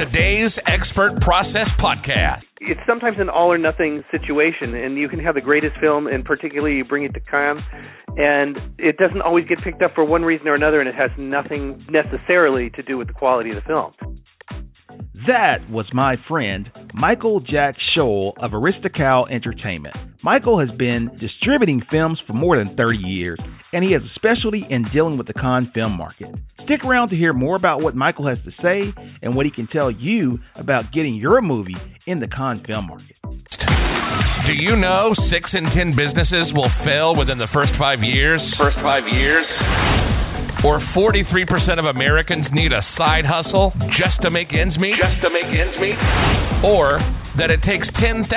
today's Expert Process Podcast. It's sometimes an all or nothing situation, and you can have the greatest film, and particularly you bring it to Cannes, and it doesn't always get picked up for one reason or another, and it has nothing necessarily to do with the quality of the film. That was my friend Michael Jack Shoel of Ariztical Entertainment. Michael has been distributing films for more than 30 years, and he has a specialty in dealing with the Cannes film market. Stick around to hear more about what Michael has to say and what he can tell you about getting your movie in the Cannes film market. Do you know six in ten businesses will fail within the first five years? First five years? Or 43% of Americans need a side hustle just to make ends meet? Just to make ends meet? Or that it takes 10,000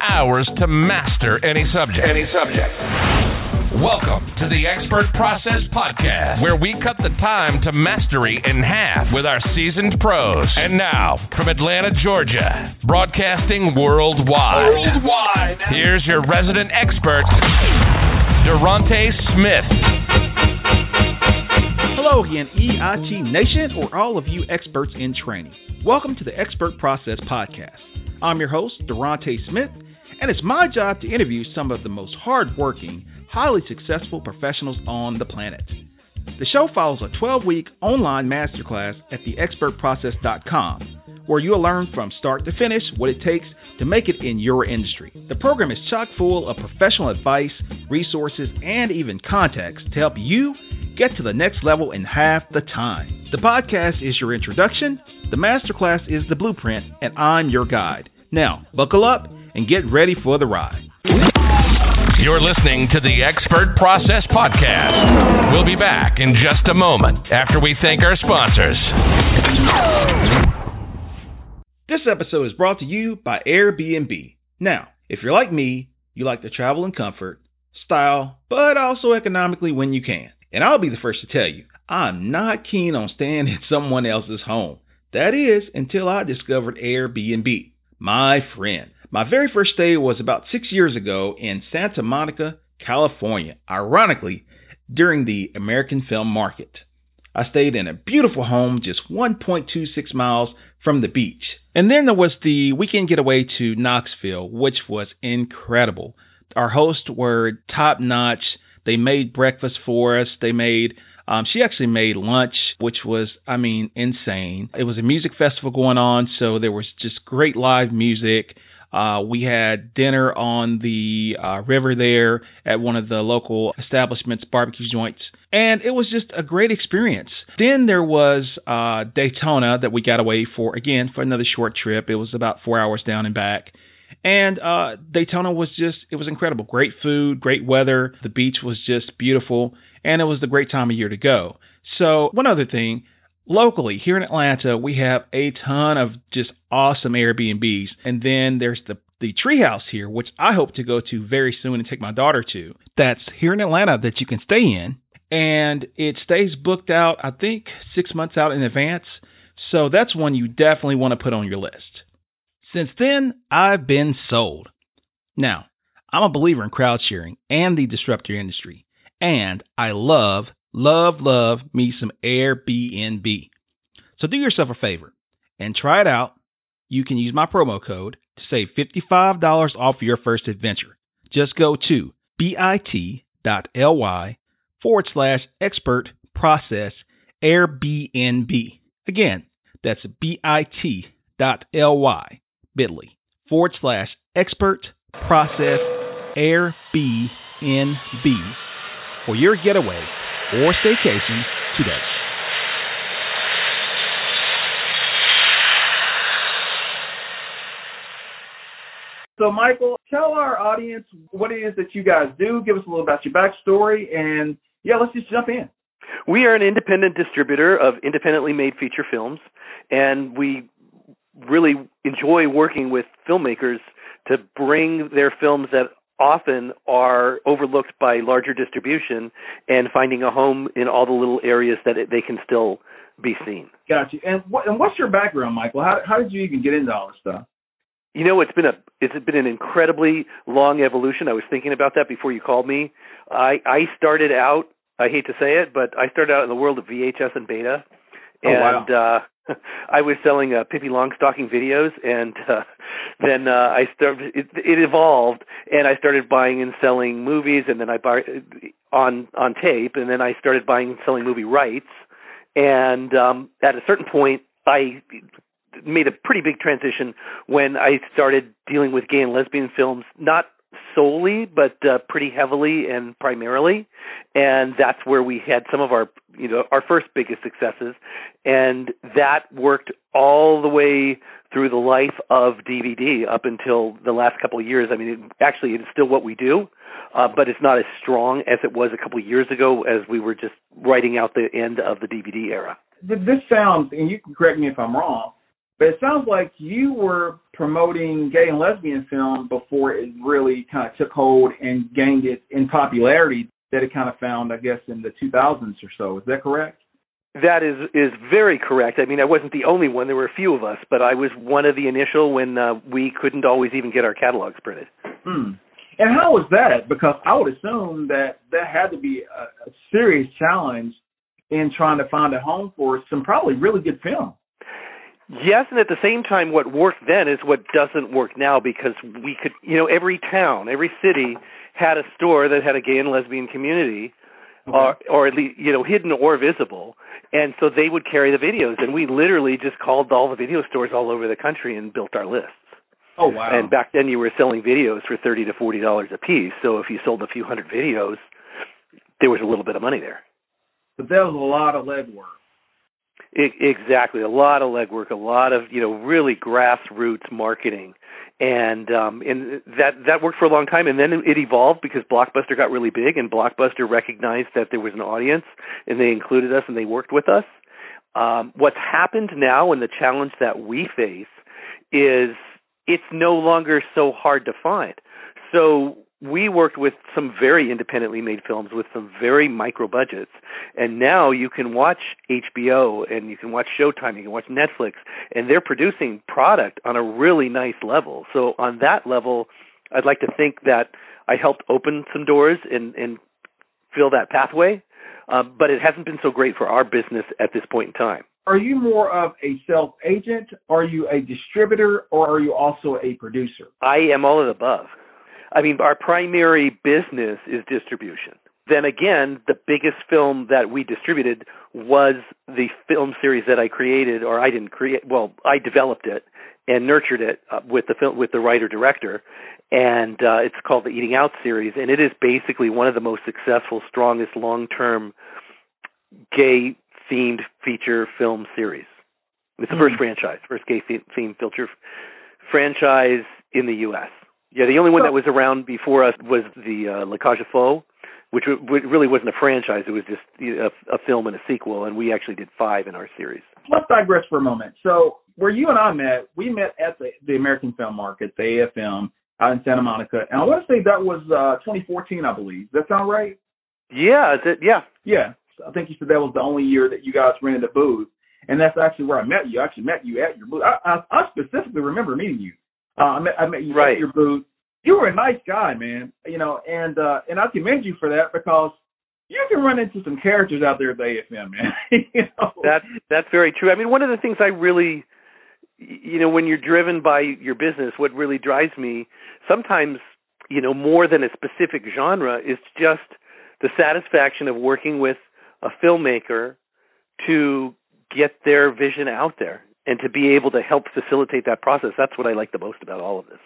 hours to master any subject? Any subject. Welcome to the Expert Process Podcast, where we cut the time to mastery in half with our seasoned pros. And now, from Atlanta, Georgia, broadcasting worldwide. Worldwide. Here's your resident expert, Durante Smith. Hello again, EIT Nation, or all of you experts in training. Welcome to the Expert Process Podcast. I'm your host, Durante Smith, and it's my job to interview some of the most hardworking, highly successful professionals on the planet. The show follows a 12 week online masterclass at theexpertprocess.com, where you'll learn from start to finish what it takes to make it in your industry. The program is chock full of professional advice, resources, and even contacts to help you get to the next level in half the time. The podcast is your introduction, the masterclass is the blueprint, and I'm your guide. Now, buckle up and get ready for the ride. You're listening to the Expert Process Podcast. We'll be back in just a moment after we thank our sponsors. This episode is brought to you by Airbnb. Now, if you're like me, you like to travel in comfort, style, but also economically when you can. And I'll be the first to tell you, I'm not keen on staying in someone else's home. That is, until I discovered Airbnb. My friend. My very first stay was about six years ago in Santa Monica, California, ironically, during the American film market. I stayed in a beautiful home just 1.26 miles from the beach. And then there was the weekend getaway to Knoxville, which was incredible. Our hosts were top notch. They made breakfast for us. They made, um, she actually made lunch, which was, I mean, insane. It was a music festival going on, so there was just great live music. Uh, we had dinner on the uh, river there at one of the local establishments, barbecue joints, and it was just a great experience. Then there was uh, Daytona that we got away for again for another short trip. It was about four hours down and back. And uh, Daytona was just, it was incredible. Great food, great weather. The beach was just beautiful. And it was the great time of year to go. So, one other thing locally here in Atlanta, we have a ton of just awesome Airbnbs. And then there's the the treehouse here, which I hope to go to very soon and take my daughter to. That's here in Atlanta that you can stay in. And it stays booked out, I think, six months out in advance. So that's one you definitely want to put on your list. Since then, I've been sold. Now, I'm a believer in crowd sharing and the disruptor industry, and I love, love, love me some Airbnb. So do yourself a favor and try it out. You can use my promo code to save $55 off your first adventure. Just go to bit.ly forward slash expert process Airbnb. Again, that's bit.ly bit.ly forward slash expert process Airbnb for your getaway or staycation today. So, Michael, tell our audience what it is that you guys do. Give us a little about your backstory, and yeah, let's just jump in. We are an independent distributor of independently made feature films, and we really enjoy working with filmmakers to bring their films that often are overlooked by larger distribution and finding a home in all the little areas that it, they can still be seen. Gotcha. And what and what's your background, Michael? How how did you even get into all this stuff? You know, it's been a it's been an incredibly long evolution. I was thinking about that before you called me. I I started out. I hate to say it, but I started out in the world of VHS and beta and oh, wow. uh I was selling uh, Pippi Longstocking videos, and uh, then uh, I started. It, it evolved, and I started buying and selling movies, and then I buy on on tape, and then I started buying and selling movie rights. And um, at a certain point, I made a pretty big transition when I started dealing with gay and lesbian films, not solely, but uh, pretty heavily and primarily. And that's where we had some of our, you know, our first biggest successes. And that worked all the way through the life of DVD up until the last couple of years. I mean, it, actually, it's still what we do, uh, but it's not as strong as it was a couple of years ago as we were just riding out the end of the DVD era. This sounds, and you can correct me if I'm wrong, but it sounds like you were promoting gay and lesbian film before it really kind of took hold and gained it in popularity that it kind of found, I guess, in the 2000s or so. Is that correct? That is is very correct. I mean, I wasn't the only one. There were a few of us, but I was one of the initial when uh, we couldn't always even get our catalogs printed. Hmm. And how was that? Because I would assume that that had to be a, a serious challenge in trying to find a home for some probably really good film. Yes, and at the same time, what worked then is what doesn't work now because we could, you know, every town, every city had a store that had a gay and lesbian community, okay. or or at least you know hidden or visible, and so they would carry the videos, and we literally just called all the video stores all over the country and built our lists. Oh wow! And back then, you were selling videos for thirty to forty dollars a piece. So if you sold a few hundred videos, there was a little bit of money there. But that was a lot of legwork. Exactly, a lot of legwork, a lot of you know really grassroots marketing, and um, and that that worked for a long time. And then it evolved because Blockbuster got really big, and Blockbuster recognized that there was an audience, and they included us and they worked with us. Um, what's happened now, and the challenge that we face, is it's no longer so hard to find. So we worked with some very independently made films with some very micro budgets. And now you can watch HBO and you can watch Showtime you can watch Netflix and they're producing product on a really nice level. So on that level I'd like to think that I helped open some doors and and fill that pathway. Uh, but it hasn't been so great for our business at this point in time. Are you more of a self agent are you a distributor or are you also a producer? I am all of the above I mean, our primary business is distribution. Then again, the biggest film that we distributed was the film series that I created, or I didn't create. Well, I developed it and nurtured it uh, with the film with the writer director, and uh, it's called the Eating Out series, and it is basically one of the most successful, strongest, long term gay themed feature film series. It's the mm. first franchise, first gay themed feature franchise in the U.S. Yeah, the only one that was around before us was the uh, La Cage aux which really wasn't a franchise. It was just a, a film and a sequel, and we actually did five in our series. Let's digress for a moment. So, where you and I met, we met at the, the American Film Market, the AFM, out in Santa Monica, and I want to say that was uh, 2014, I believe. Does that sound right? Yeah, it, yeah, yeah. I think you said that was the only year that you guys rented a booth, and that's actually where I met you. I actually met you at your booth. I, I, I specifically remember meeting you. Uh, I met I met you right. at your booth. You were a nice guy, man. You know, and uh and I commend you for that because you can run into some characters out there at the AFM, man. you know? That's that's very true. I mean, one of the things I really you know, when you're driven by your business, what really drives me sometimes, you know, more than a specific genre is just the satisfaction of working with a filmmaker to get their vision out there and to be able to help facilitate that process. That's what I like the most about all of this.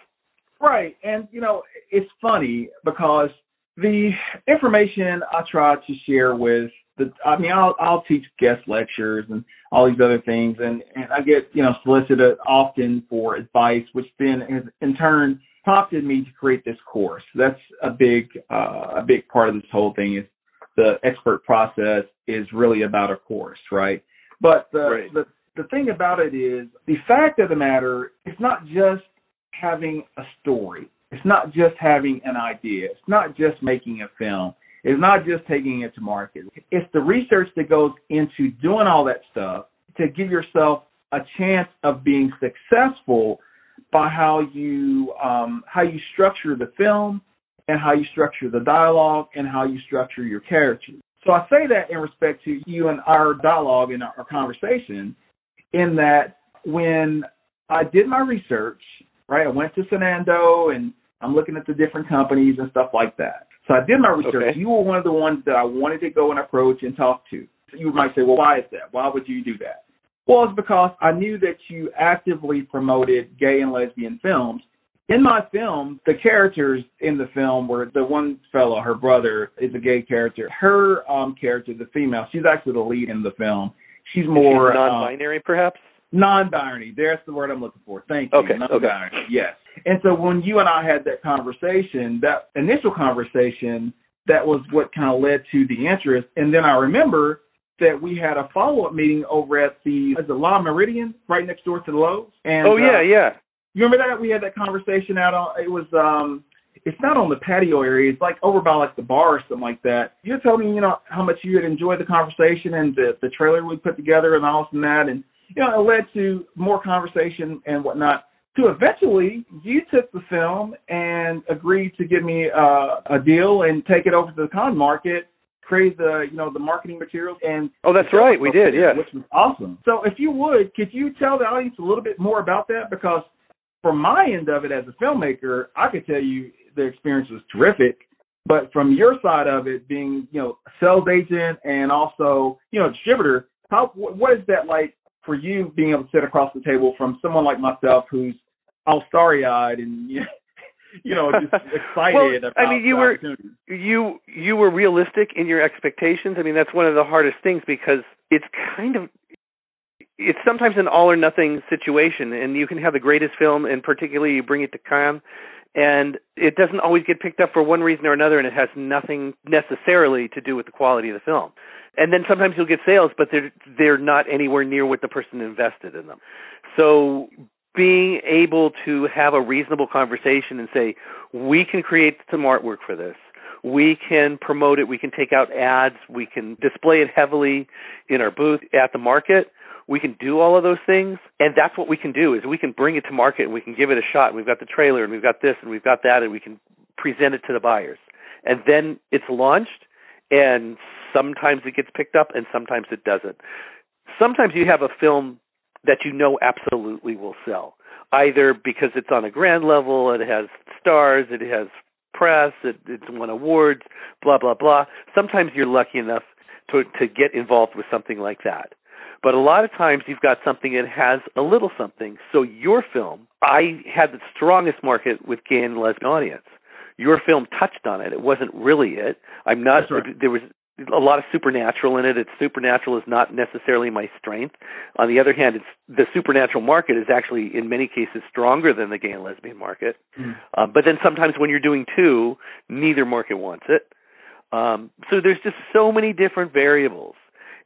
Right. And, you know, it's funny because the information I try to share with the, I mean, I'll, I'll teach guest lectures and all these other things and, and I get, you know, solicited often for advice, which then has in turn prompted me to create this course. That's a big, uh, a big part of this whole thing is the expert process is really about a course, right? But the, right. the, the thing about it is the fact of the matter, it's not just having a story. It's not just having an idea. It's not just making a film. It's not just taking it to market. It's the research that goes into doing all that stuff to give yourself a chance of being successful by how you um, how you structure the film and how you structure the dialogue and how you structure your characters. So I say that in respect to you and our dialogue and our conversation, in that when I did my research, right, I went to Cinando and I'm looking at the different companies and stuff like that. So I did my research. Okay. You were one of the ones that I wanted to go and approach and talk to. So you might say, well, why is that? Why would you do that? Well, it's because I knew that you actively promoted gay and lesbian films. In my film, the characters in the film were the one fellow, her brother, is a gay character. Her um character, the female, she's actually the lead in the film. She's more She's um, non-binary, perhaps. Non-binary. There's the word I'm looking for. Thank you. Okay, okay. Non-binary. Yes. And so when you and I had that conversation, that initial conversation, that was what kind of led to the interest. And then I remember that we had a follow-up meeting over at the is it La Meridian, right next door to the Loews. And oh yeah, uh, yeah. you remember that we had that conversation out on it was um it's not on the patio area, it's like over by like the bar or something like that. You told me, you know, how much you had enjoyed the conversation and the the trailer we put together and all this and that and you know, it led to more conversation and whatnot. To eventually you took the film and agreed to give me uh, a deal and take it over to the Cannes market, create the you know, the marketing materials and Oh, that's right. We did. Yeah. which was awesome. So if you would, could you tell the audience a little bit more about that? Because from my end of it as a filmmaker, I could tell you the experience was terrific. But from your side of it, being you know sales agent and also you know distributor, how what is that like for you being able to sit across the table from someone like myself who's all starry eyed and you you know just excited Well, I mean, you were- you you were realistic in your expectations. I mean, that's one of the hardest things because it's kind of it's sometimes an all or nothing situation, and you can have the greatest film, and particularly you bring it to Cannes, and it doesn't always get picked up for one reason or another, and it has nothing necessarily to do with the quality of the film. And then sometimes you'll get sales, but they're they're not anywhere near what the person invested in them. So being able to have a reasonable conversation and say, we can create some artwork for this. We can promote it. We can take out ads. We can display it heavily in our booth at the market. We can do all of those things, and that's what we can do. Is we can bring it to market and we can give it a shot. We've got the trailer and we've got this and we've got that, and we can present it to the buyers. And then it's launched, and sometimes it gets picked up and sometimes it doesn't. Sometimes you have a film that you know absolutely will sell, either because it's on a grand level, it has stars, it has press, it, it's won awards, blah blah blah. Sometimes you're lucky enough to to get involved with something like that. But a lot of times you've got something that has a little something. So your film, I had the strongest market with gay and lesbian audience. Your film touched on it. It wasn't really it. I'm not. Right. There was a lot of supernatural in it. It's supernatural is not necessarily my strength. On the other hand, it's the supernatural market is actually in many cases stronger than the gay and lesbian market. Mm. But then sometimes when you're doing two, neither market wants it. Um, so there's just so many different variables,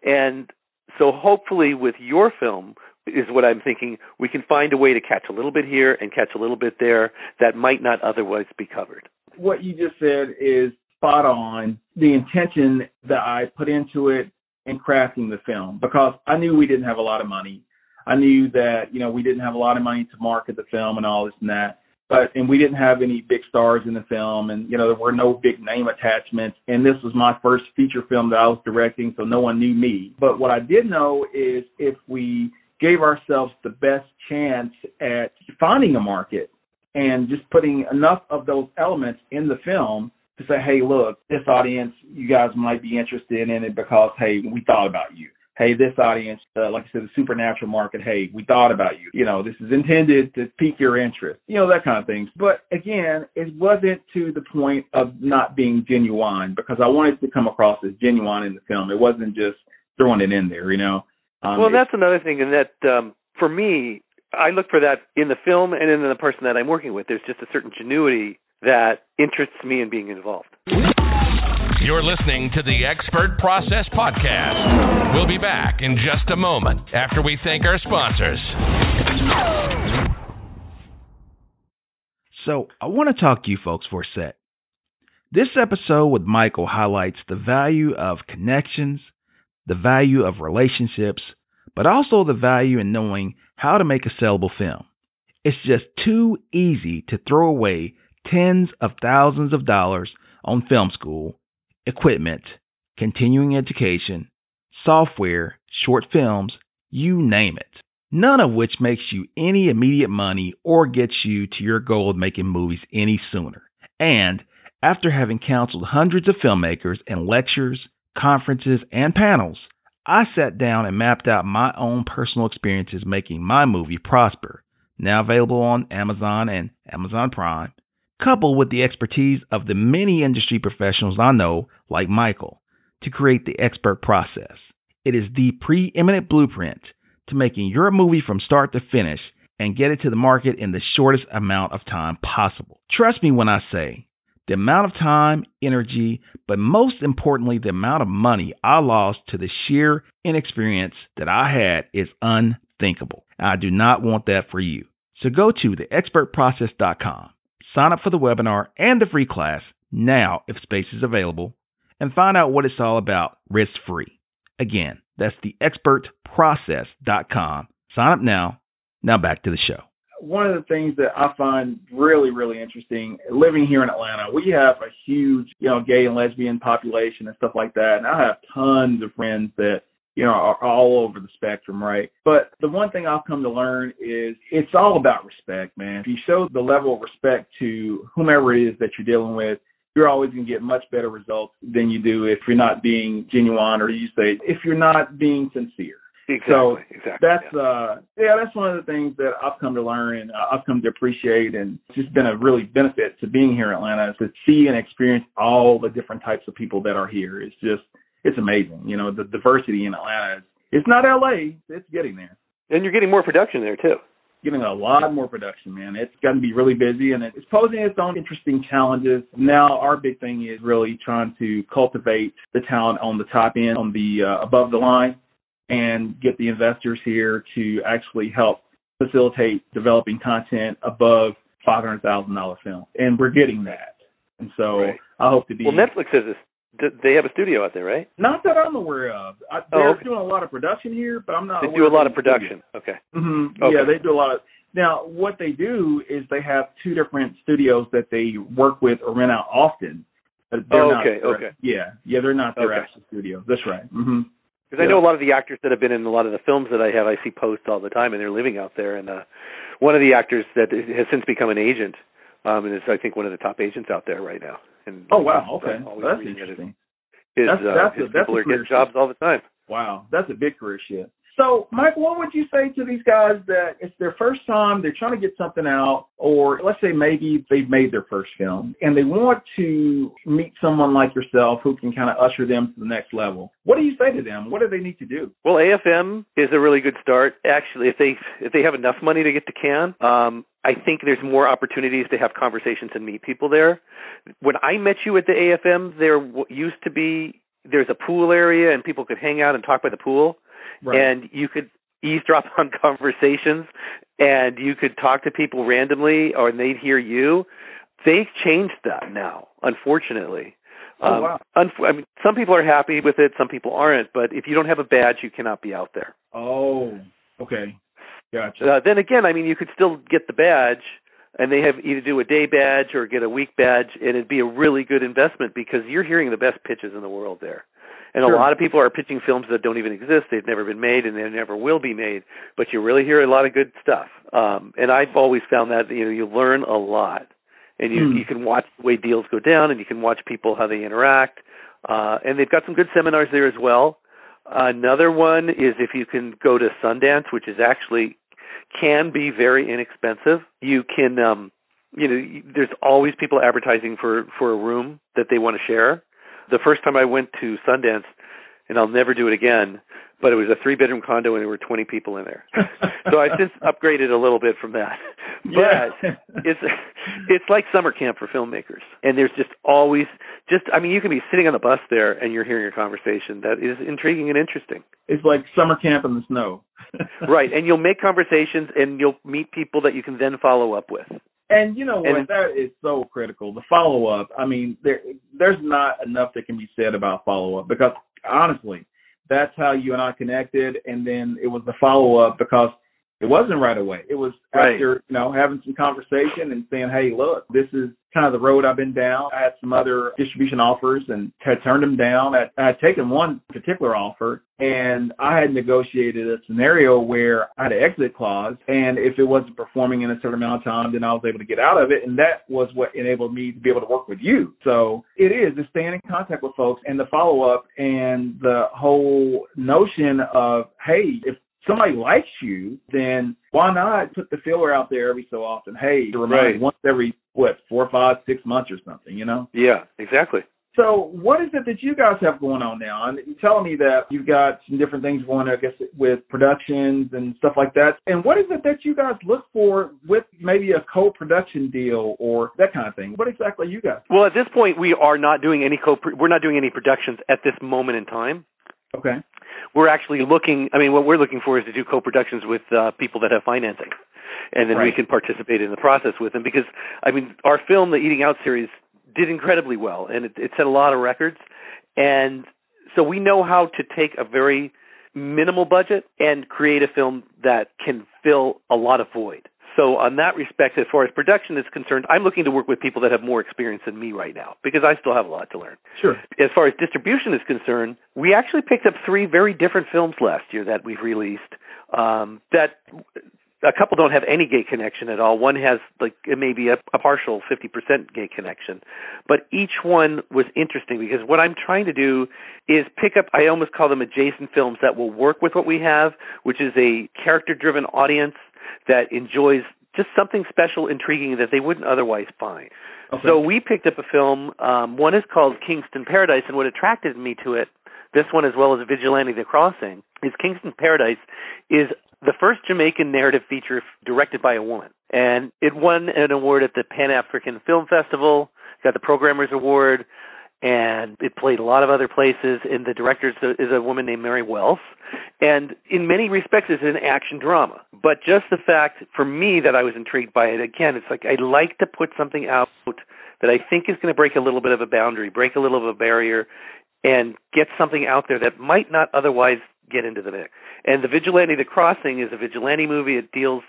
and so hopefully with your film is what I'm thinking we can find a way to catch a little bit here and catch a little bit there that might not otherwise be covered. what you just said is spot on. The intention that I put into it in crafting the film because I knew we didn't have a lot of money. I knew that, you know, we didn't have a lot of money to market the film and all this and that. But and we didn't have any big stars in the film and you know, there were no big name attachments and this was my first feature film that I was directing so no one knew me. But what I did know is if we gave ourselves the best chance at finding a market and just putting enough of those elements in the film to say, hey, look, this audience, you guys might be interested in it because, hey, we thought about you. Hey, this audience, uh, like I said, the supernatural market, hey, we thought about you. You know, this is intended to pique your interest, you know, that kind of thing. But again, it wasn't to the point of not being genuine because I wanted to come across as genuine in the film. It wasn't just throwing it in there, you know. Um, well, that's another thing, and that um, for me, I look for that in the film and in the person that I'm working with. There's just a certain genuity that interests me in being involved. You're listening to the Expert Process Podcast. We'll be back in just a moment after we thank our sponsors. So, I want to talk to you folks for a sec. This episode with Michael highlights the value of connections, the value of relationships, but also the value in knowing how to make a sellable film. It's just too easy to throw away tens of thousands of dollars on film school, equipment, continuing education, software, short films, you name it. None of which makes you any immediate money or gets you to your goal of making movies any sooner. And after having counseled hundreds of filmmakers in lectures, conferences, and panels, I sat down and mapped out my own personal experiences making my movie Prosper, now available on Amazon and Amazon Prime, coupled with the expertise of the many industry professionals I know, like Michael, to create the expert process. It is the preeminent blueprint to making your movie from start to finish and get it to the market in the shortest amount of time possible. Trust me when I say the amount of time, energy, but most importantly, the amount of money I lost to the sheer inexperience that I had is unthinkable. I do not want that for you. So go to theexpertprocess.com, sign up for the webinar and the free class now if space is available, and find out what it's all about risk free. Again, that's theexpertprocess.com. Sign up now. Now back to the show one of the things that I find really, really interesting living here in Atlanta, we have a huge, you know, gay and lesbian population and stuff like that. And I have tons of friends that, you know, are all over the spectrum, right? But the one thing I've come to learn is it's all about respect, man. If you show the level of respect to whomever it is that you're dealing with, you're always going to get much better results than you do if you're not being genuine or you say if you're not being sincere Exactly. So exactly. That's yeah. uh yeah, that's one of the things that I've come to learn and uh, I've come to appreciate and it's just been a really benefit to being here in Atlanta is to see and experience all the different types of people that are here. It's just it's amazing. You know, the diversity in Atlanta is it's not LA, it's getting there. And you're getting more production there too. Getting a lot more production, man. It's going to be really busy and it's posing its own interesting challenges. Now, our big thing is really trying to cultivate the talent on the top end, on the uh, above the line and get the investors here to actually help facilitate developing content above five hundred thousand dollar film, and we're getting that. And so right. I hope to be. Well, Netflix has this. They have a studio out there, right? Not that I'm aware of. I, they're oh, okay. doing a lot of production here, but I'm not. They do a lot of production. Okay. Mm-hmm. okay. Yeah, they do a lot of. Now, what they do is they have two different studios that they work with or rent out often. oh, okay. Not, okay. Yeah, yeah, they're not their okay. actual studios. That's right. Mm-hmm. Because I know a lot of the actors that have been in a lot of the films that I have, I see posts all the time, and they're living out there. And uh, one of the actors that has since become an agent, um, and is I think one of the top agents out there right now. And oh wow, okay, that's interesting. His, that's, uh, that's his a, that's people a are getting shift. jobs all the time. Wow, that's a big career shift. So, Mike, what would you say to these guys that it's their first time, they're trying to get something out, or let's say maybe they've made their first film and they want to meet someone like yourself who can kind of usher them to the next level? What do you say to them? What do they need to do? Well, AFM is a really good start. Actually, if they if they have enough money to get to Cannes, um, I think there's more opportunities to have conversations and meet people there. When I met you at the AFM, there used to be there's a pool area and people could hang out and talk by the pool right. and you could eavesdrop on conversations and you could talk to people randomly or they'd hear you. They've changed that now, unfortunately. Oh, um, wow. Unf- I mean, some people are happy with it, some people aren't. But if you don't have a badge, you cannot be out there. Oh, okay, gotcha. Uh, then again, I mean, you could still get the badge, and they have either do a day badge or get a week badge, and it'd be a really good investment because you're hearing the best pitches in the world there. And sure. a lot of people are pitching films that don't even exist. They've never been made and they never will be made. But you really hear a lot of good stuff. Um, and I've always found that you know you learn a lot, and you Hmm. you can watch the way deals go down, and you can watch people how they interact. Uh, and they've got some good seminars there as well. Another one is if you can go to Sundance, which is actually can be very inexpensive. You can um you know there's always people advertising for for a room that they want to share the first time I went to Sundance, and I'll never do it again. But it was a three bedroom condo, and there were 20 people in there. so I've since upgraded a little bit from that. But yeah. it's it's like summer camp for filmmakers, and there's just always just I mean you can be sitting on the bus there and you're hearing a conversation that is intriguing and interesting. It's like summer camp in the snow. right, and you'll make conversations and you'll meet people that you can then follow up with. And you know what? And- that is so critical. The follow up. I mean, there there's not enough that can be said about follow up because honestly, that's how you and I connected. And then it was the follow up because It wasn't right away. It was Right. after, you know, having some conversation and saying, hey, look, this is kind of the road I've been down. I had some other distribution offers and had turned them down. I, I had taken one particular offer and I had negotiated a scenario where I had an exit clause. And if it wasn't performing in a certain amount of time, then I was able to get out of it. And that was what enabled me to be able to work with you. So it is just staying in contact with folks and the follow up and the whole notion of, hey, if somebody likes you, then why not put the filler out there every so often? Hey, to remind Right. once every what four, five, six months or something, you know. Yeah, exactly. So, what is it that you guys have going on now? And you're telling me that you've got some different things going, on, I guess, with productions and stuff like that. And what is it that you guys look for with maybe a co-production deal or that kind of thing? What exactly are you guys? Well, at this point, we are not doing any co. We're not doing any productions at this moment in time. Okay. We're actually looking. I mean, what we're looking for is to do co-productions with uh, people that have financing, and then we can participate in the process with them. Because I mean, our film, the Eating Out series, did incredibly well, and it, it set a lot of records. And so we know how to take a very minimal budget and create a film that can fill a lot of void. So on that respect, as far as production is concerned, I'm looking to work with people that have more experience than me right now because I still have a lot to learn. Sure. As far as distribution is concerned, we actually picked up three very different films last year that we've released. Um, that a couple don't have any gay connection at all. One has like maybe a, a partial 50% gay connection, but each one was interesting because what I'm trying to do is pick up. I almost call them adjacent films that will work with what we have, which is a character-driven audience that enjoys just something special, intriguing that they wouldn't otherwise find. Okay. So we picked up a film. Um, one is called Kingston Paradise, and what attracted me to it, this one as well as Vigilante: The Crossing, is Kingston Paradise is the first Jamaican narrative feature f- directed by a woman, and it won an award at the Pan African Film Festival. Got the Programmers Award, and it played a lot of other places. And the director is a, woman named Mary Wells, and in many respects, it's an action drama. But just the fact for me that I was intrigued by it, again, it's like I like to put something out that I think is going to break a little bit of a boundary, break a little of a barrier, and get something out there that might not otherwise get into the mix. And the Vigilante: The Crossing is a vigilante movie. It deals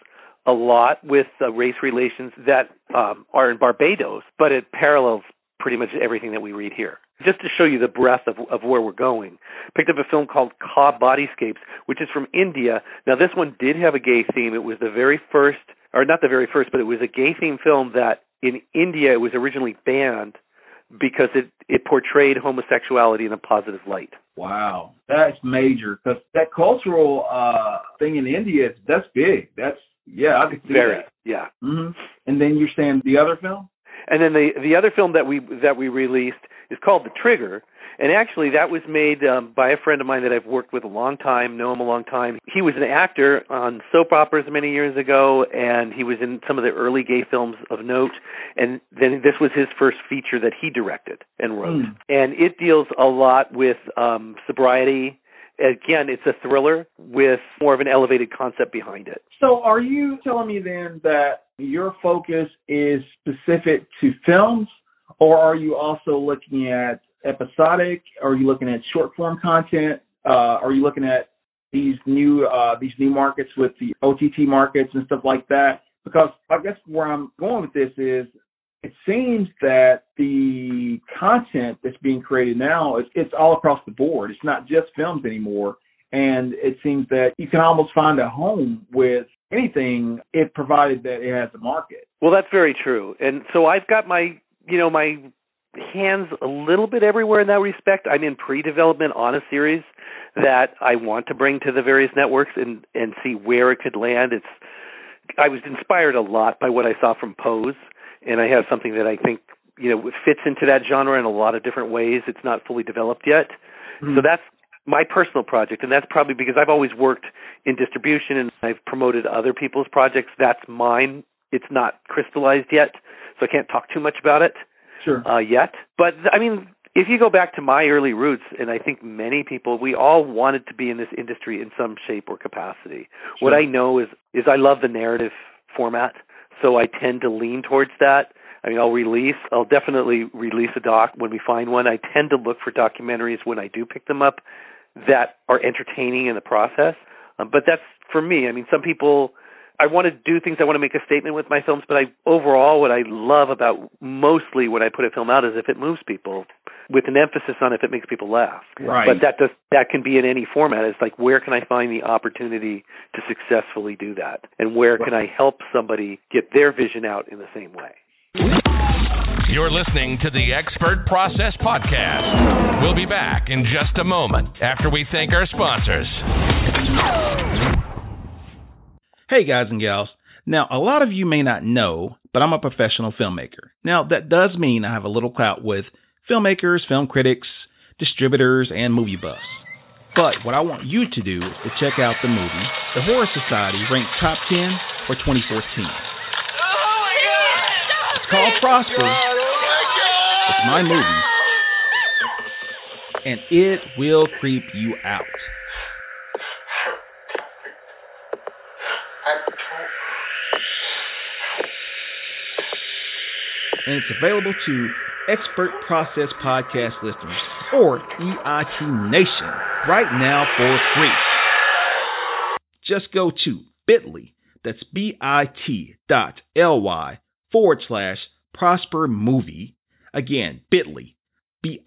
a lot with uh, race relations that um, are in Barbados, but it parallels pretty much everything that we read here. Just to show you the breadth of, of where we're going, picked up a film called Ka Bodyscapes, which is from India. Now, this one did have a gay theme. It was the very first, or not the very first, but it was a gay theme film that in India it was originally banned because it it portrayed homosexuality in a positive light. Wow, that's major because that cultural uh thing in India, that's big. That's yeah, I can see Very, that. yeah. hmm And then you're saying the other film? And then the the other film that we that we released is called The Trigger, and actually that was made um, by a friend of mine that I've worked with a long time, know him a long time. He was an actor on soap operas many years ago, and he was in some of the early gay films of note. And then this was his first feature that he directed and wrote, Hmm. and it deals a lot with um, sobriety. Again, it's a thriller with more of an elevated concept behind it. So are you telling me then that your focus is specific to films, or are you also looking at episodic? Are you looking at short form content? Uh, are you looking at these new uh, these new markets with the OTT markets and stuff like that? Because I guess where I'm going with this is it seems that the content that's being created now is it's all across the board. It's not just films anymore. And it seems that you can almost find a home with anything if provided that it has a market. Well, that's very true. And so I've got my, you know, my hands a little bit everywhere in that respect. I'm in pre-development on a series that I want to bring to the various networks and and see where it could land. It's I was inspired a lot by what I saw from Pose, and I have something that I think you know fits into that genre in a lot of different ways. It's not fully developed yet, hmm. so that's my personal project, and that's probably because I've always worked in distribution and I've promoted other people's projects. That's mine. It's not crystallized yet, so I can't talk too much about it Sure. uh, yet. But I mean, if you go back to my early roots, and I think many people, we all wanted to be in this industry in some shape or capacity. What I know is is I love the narrative format, so I tend to lean towards that. I mean, I'll release, I'll definitely release a doc when we find one. I tend to look for documentaries when I do pick them up that are entertaining in the process. Um, but that's for me. I mean, some people I want to do things. I want to make a statement with my films, but I overall what I love about mostly when I put a film out is if it moves people, with an emphasis on if it makes people laugh. Right. But that does that can be in any format. It's like where can I find the opportunity to successfully do that, and where can I help somebody get their vision out in the same way. You're listening to the Expert Process Podcast. We'll be back in just a moment after we thank our sponsors. Hey, guys and gals. Now, a lot of you may not know, but I'm a professional filmmaker. Now, that does mean I have a little clout with filmmakers, film critics, distributors, and movie buffs. But what I want you to do is to check out the movie The Horror Society ranked top 10 for 2014. It's called Prosper. It's my movie. And it will creep you out. and it's available to Expert Process Podcast listeners or EIT Nation right now for free. Just go to bit.ly, that's bit dot ly forward slash prosper movie. Again, bit.ly, bit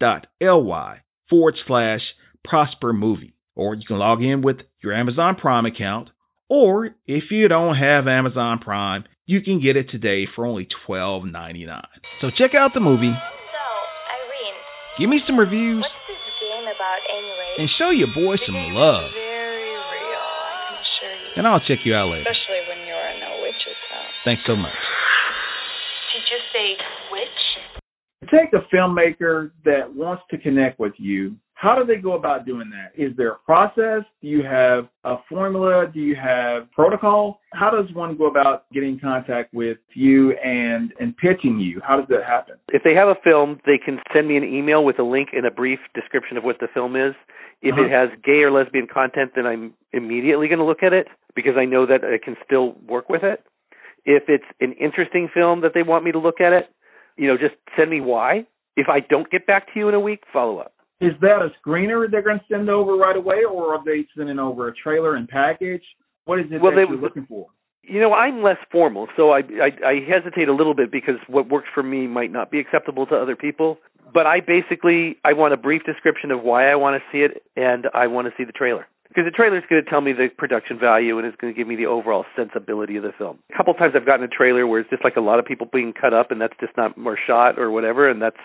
dot ly forward slash prosper movie. Or you can log in with your Amazon Prime account. Or if you don't have Amazon Prime, you can get it today for only $12.99. So check out the movie. So, Irene, Give me some reviews what's this game about anyway? and show your boy the some love. very real, I can assure you. And I'll check you out later. Especially when you're in a witch's house. Thanks so much. Take a filmmaker that wants to connect with you. How do they go about doing that? Is there a process? Do you have a formula? Do you have protocol? How does one go about getting in contact with you and and pitching you? How does that happen? If they have a film, they can send me an email with a link and a brief description of what the film is. If it Uh-huh. has gay or lesbian content, then I'm immediately going to look at it because I know that I can still work with it. If it's an interesting film that they want me to look at it, you know, just send me why. If I don't get back to you in a week, follow up. Is that a screener they're going to send over right away, or are they sending over a trailer and package? What is it Well, that they- you're looking for? You know, I'm less formal, so I, I I hesitate a little bit because what works for me might not be acceptable to other people. But I basically I want a brief description of why I want to see it, and I want to see the trailer because the trailer is going to tell me the production value and it's going to give me the overall sensibility of the film. A couple times I've gotten a trailer where it's just like a lot of people being cut up, and that's just not more shot or whatever, and that's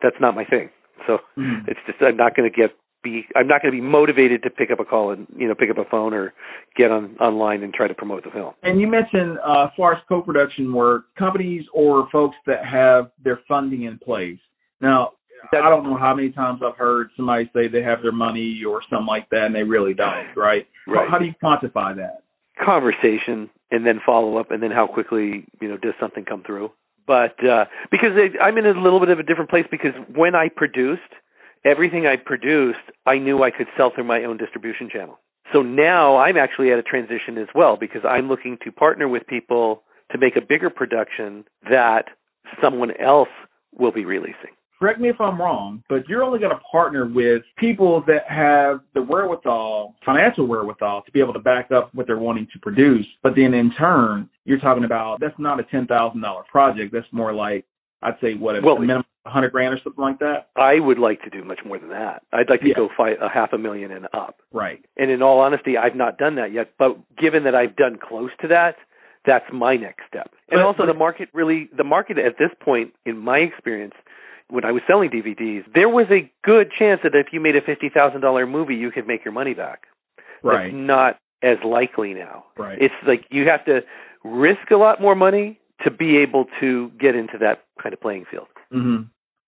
that's not my thing. So Mhm. it's just I'm not going to get be I'm not going to be motivated to pick up a call and you know pick up a phone or get on online and try to promote the film. And you mentioned, uh, as far as co-production work, companies or folks that have their funding in place. Now, I don't know how many times I've heard somebody say they have their money or something like that, and they really don't, right? Right. How, how do you quantify that? conversation and then follow up and then how quickly you know does something come through but uh because i'm in a little bit of a different place because when i produced everything i produced i knew i could sell through my own distribution channel so now i'm actually at a transition as well because i'm looking to partner with people to make a bigger production that someone else will be releasing Correct me if I'm wrong, but you're only going to partner with people that have the wherewithal, financial wherewithal, to be able to back up what they're wanting to produce. But then in turn, you're talking about that's not a ten thousand dollar project. That's more like I'd say what a, Well, a minimum a hundred grand or something like that. i would like to do much more than that i'd like to Yeah. go fight a half a million and up Right. And in all honesty, I've not done that yet. But given that I've done close to that, that's my next step. And But- also, but- the market really, the market at this point, in my experience, when I was selling DVDs, there was a good chance that if you made a fifty thousand dollar movie, you could make your money back. Right. That's not as likely now. Right. It's like you have to risk a lot more money to be able to get into that kind of playing field. hmm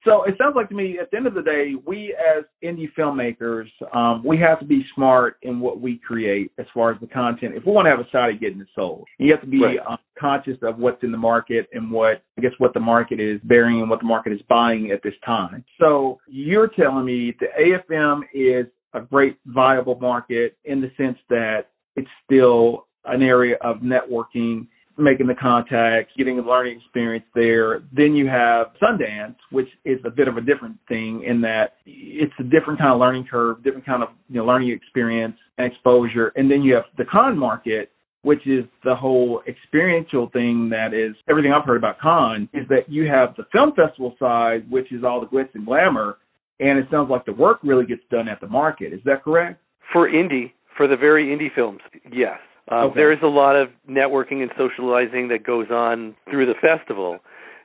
So it sounds like to me, at the end of the day, we as indie filmmakers, um, we have to be smart in what we create as far as the content. If we want to have a shot at getting it sold, you have to be Right. um, conscious of what's in the market and what I guess what the market is bearing and what the market is buying at this time. So you're telling me the AFM is a great viable market in the sense that it's still an area of networking making the contacts, getting a learning experience there. Then you have Sundance, which is a bit of a different thing in that it's a different kind of learning curve, different kind of you know learning experience and exposure. And then you have the Cannes market, which is the whole experiential thing that is everything I've heard about Cannes is that you have the film festival side, which is all the glitz and glamour, and it sounds like the work really gets done at the market. Is that correct? For indie, for the very indie films, yes. Uh, Okay. There is a lot of networking and socializing that goes on through the festival.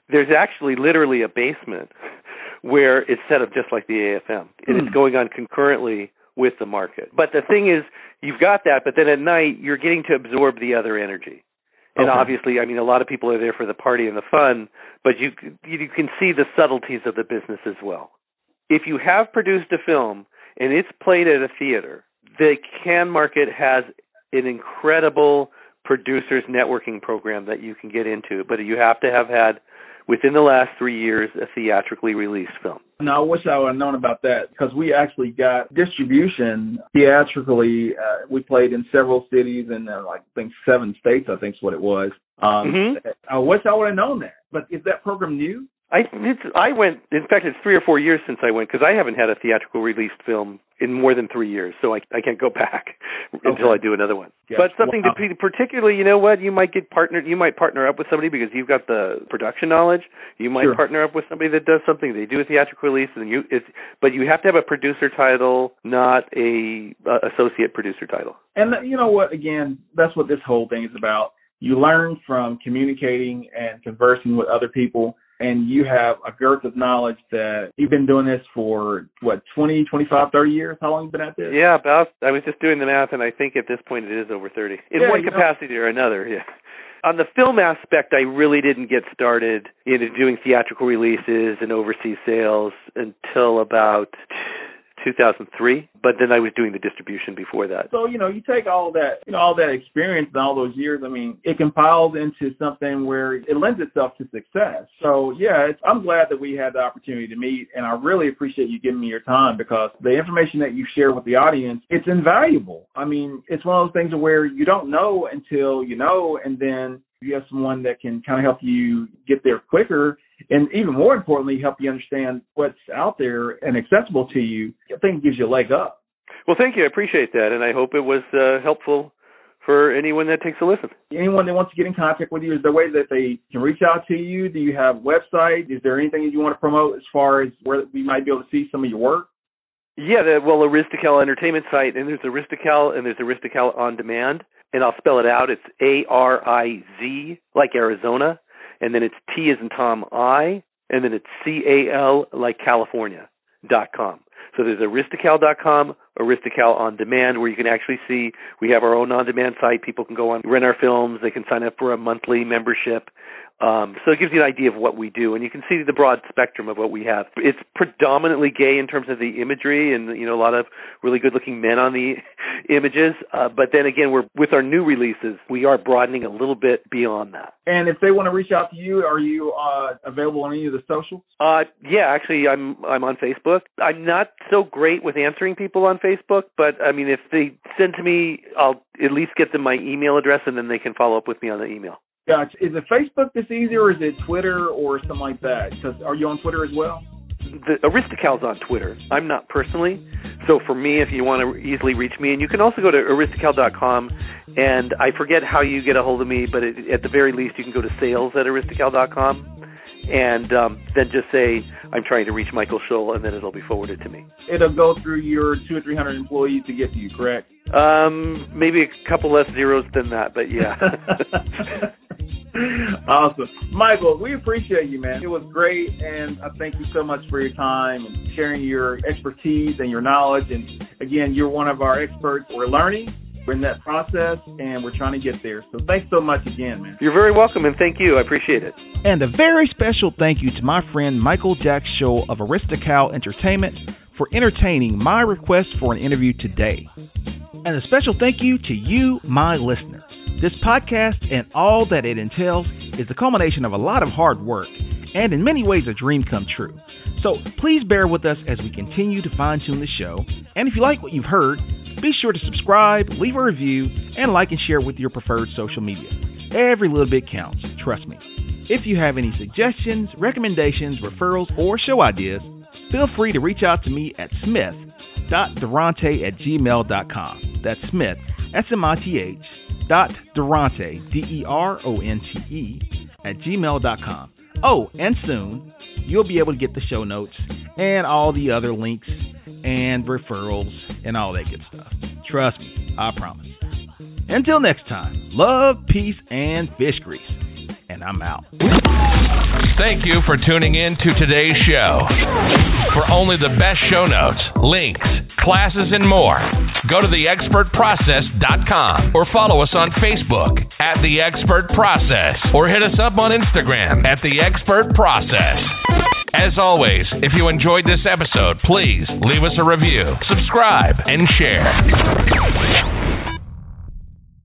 There's actually literally a basement where it's set up just like the AFM, and Hmm. it's going on concurrently with the market. But the thing is, you've got that, but then at night you're getting to absorb the other energy. And Okay. obviously, I mean, a lot of people are there for the party and the fun, but you you can see the subtleties of the business as well. If you have produced a film and it's played at a theater, the Cannes Market has an incredible producers networking program that you can get into, but you have to have had within the last three years a theatrically released film. No, I wish I would have known about that because we actually got distribution theatrically. Uh, we played in several cities and uh, like I think seven states. I think is what it was. Um, Mhm. I wish I would have known that. But is that program new? I it's, I went. In fact, it's three or four years since I went because I haven't had a theatrical released film in more than three years, so I I can't go back until I do another one. Yes. But something Wow. to particularly, you know what, you might get partnered. You might partner up with somebody because you've got the production knowledge. You might Sure. partner up with somebody that does something. They do a theatrical release, and you it's. But you have to have a producer title, not a uh, associate producer title. And you know what? Again, that's what this whole thing is about. You learn from communicating and conversing with other people, and you have a girth of knowledge that you've been doing this for what 20, 25, 30 years. How long you been at this? Yeah, about. I was just doing the math, and I think at this point it is over thirty in Yeah, one you know- capacity or another. Yeah. On the film aspect, I really didn't get started into doing theatrical releases and overseas sales until about 2003. But then I was doing the distribution before that. So you know, you take all that, you know, all that experience and all those years. I mean, it compiles into something where it lends itself to success. So yeah, I'm glad that we had the opportunity to meet, and I really appreciate you giving me your time because the information that you share with the audience, it's invaluable. I mean, it's one of those things where you don't know until you know, and then you have someone that can kind of help you get there quicker and even more importantly help you understand what's out there and accessible to you i think it gives you a leg up Well, thank you. I appreciate that, and I hope it was uh, helpful for anyone that takes a listen. anyone that wants to get in contact with you, is there a way that they can reach out to you? Do you have a website? Is there anything that you want to promote as far as where we might be able to see some of your work? Yeah, the, well, Ariztical Entertainment site, and there's Ariztical, and there's Ariztical On Demand, and I'll spell it out. It's A R I Z, like Arizona, and then it's T as in Tom I, and then it's C A L like California dot com. So there's Ariztical dot com, Ariztical On Demand, where you can actually see we have our own on demand site. People can go on, rent our films, they can sign up for a monthly membership. Um, so it gives you an idea of what we do, and you can see the broad spectrum of what we have. It's predominantly gay in terms of the imagery, and you know a lot of really good-looking men on the images. Uh, but then again, we're with our new releases, we are broadening a little bit beyond that. And if they want to reach out to you, are you uh, available on any of the socials? Uh, yeah, actually, I'm I'm on Facebook. I'm not so great with answering people on Facebook, but I mean, if they send to me, I'll at least get them my email address, and then they can follow up with me on the email. Gotcha. Is it Facebook that's easier, or is it Twitter or something like that? Because are you on Twitter as well? the Ariztical's on Twitter. I'm not personally. So for me, if you want to easily reach me, and you can also go to ariztical.com, and I forget how you get a hold of me, but it, at the very least, you can go to sales at ariztical.com, and um, then just say I'm trying to reach Michael Shoel, and then it'll be forwarded to me. It'll go through your two or three hundred employees to get to you, correct? Um, maybe a couple less zeros than that, but yeah. awesome. Michael, we appreciate you, man. It was great, and I thank you so much for your time and sharing your expertise and your knowledge. And again, you're one of our experts. We're learning. We're in that process, and we're trying to get there. So thanks so much again, man. You're very welcome, and thank you. I appreciate it. And a very special thank you to my friend Michael Jack Shoel of Ariztical Entertainment for entertaining my request for an interview today. And a special thank you to you, my listener. This podcast and all that it entails is the culmination of a lot of hard work and in many ways a dream come true. So please bear with us as we continue to fine tune the show. And if you like what you've heard, be sure to subscribe, leave a review, and like and share with your preferred social media. Every little bit counts, trust me. If you have any suggestions, recommendations, referrals, or show ideas, feel free to reach out to me at smith.deronte at gmail.com. That's Smith, S M I T H, dot Deronte, D E R O N T E, at gmail.com. Oh, and soon you'll be able to get the show notes and all the other links and referrals and all that good stuff. Trust me, I promise. Until next time, love, peace, and fish grease. And I'm out. Thank you for tuning in to today's show. For only the best show notes, links, classes, and more, go to theexpertprocess.com or follow us on Facebook at The Expert Process or hit us up on Instagram at The Expert Process. As always, if you enjoyed this episode, please leave us a review, subscribe, and share.